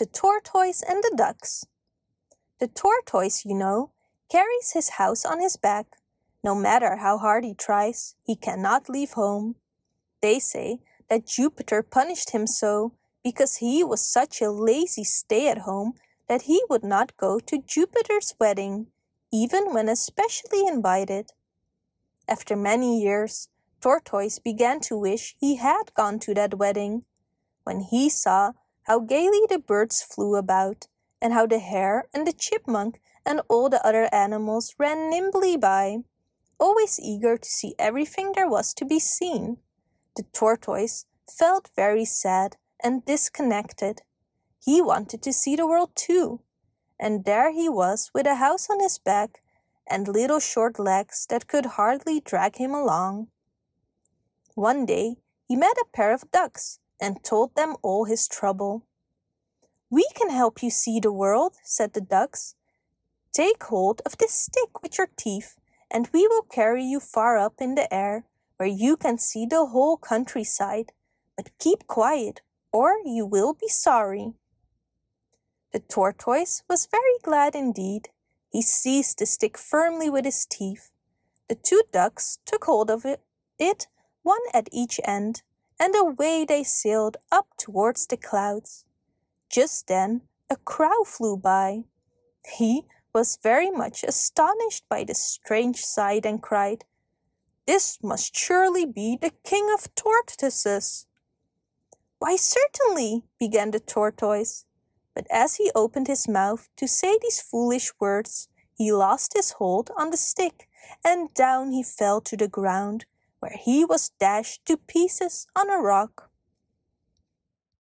The Tortoise and the Ducks The tortoise, you know, carries his house on his back. No matter how hard he tries, he cannot leave home. They say that Jupiter punished him so because he was such a lazy stay-at-home that he would not go to Jupiter's wedding, even when especially invited. After many years, Tortoise began to wish he had gone to that wedding. When he saw how gaily the birds flew about, and how the hare and the chipmunk and all the other animals ran nimbly by, always eager to see everything there was to be seen, the tortoise felt very sad and disconnected. He wanted to see the world too, and there he was with a house on his back and little short legs that could hardly drag him along. One day he met a pair of ducks and told them all his trouble. We can help you see the world, said the ducks. Take hold of this stick with your teeth, and we will carry you far up in the air, where you can see the whole countryside. But keep quiet, or you will be sorry. The tortoise was very glad indeed. He seized the stick firmly with his teeth. The two ducks took hold of it, it one at each end, and away they sailed up towards the clouds. Just then a crow flew by. He was very much astonished by this strange sight and cried, This must surely be the king of tortoises. Why, certainly, began the tortoise. But as he opened his mouth to say these foolish words, he lost his hold on the stick, and down he fell to the ground, where he was dashed to pieces on a rock.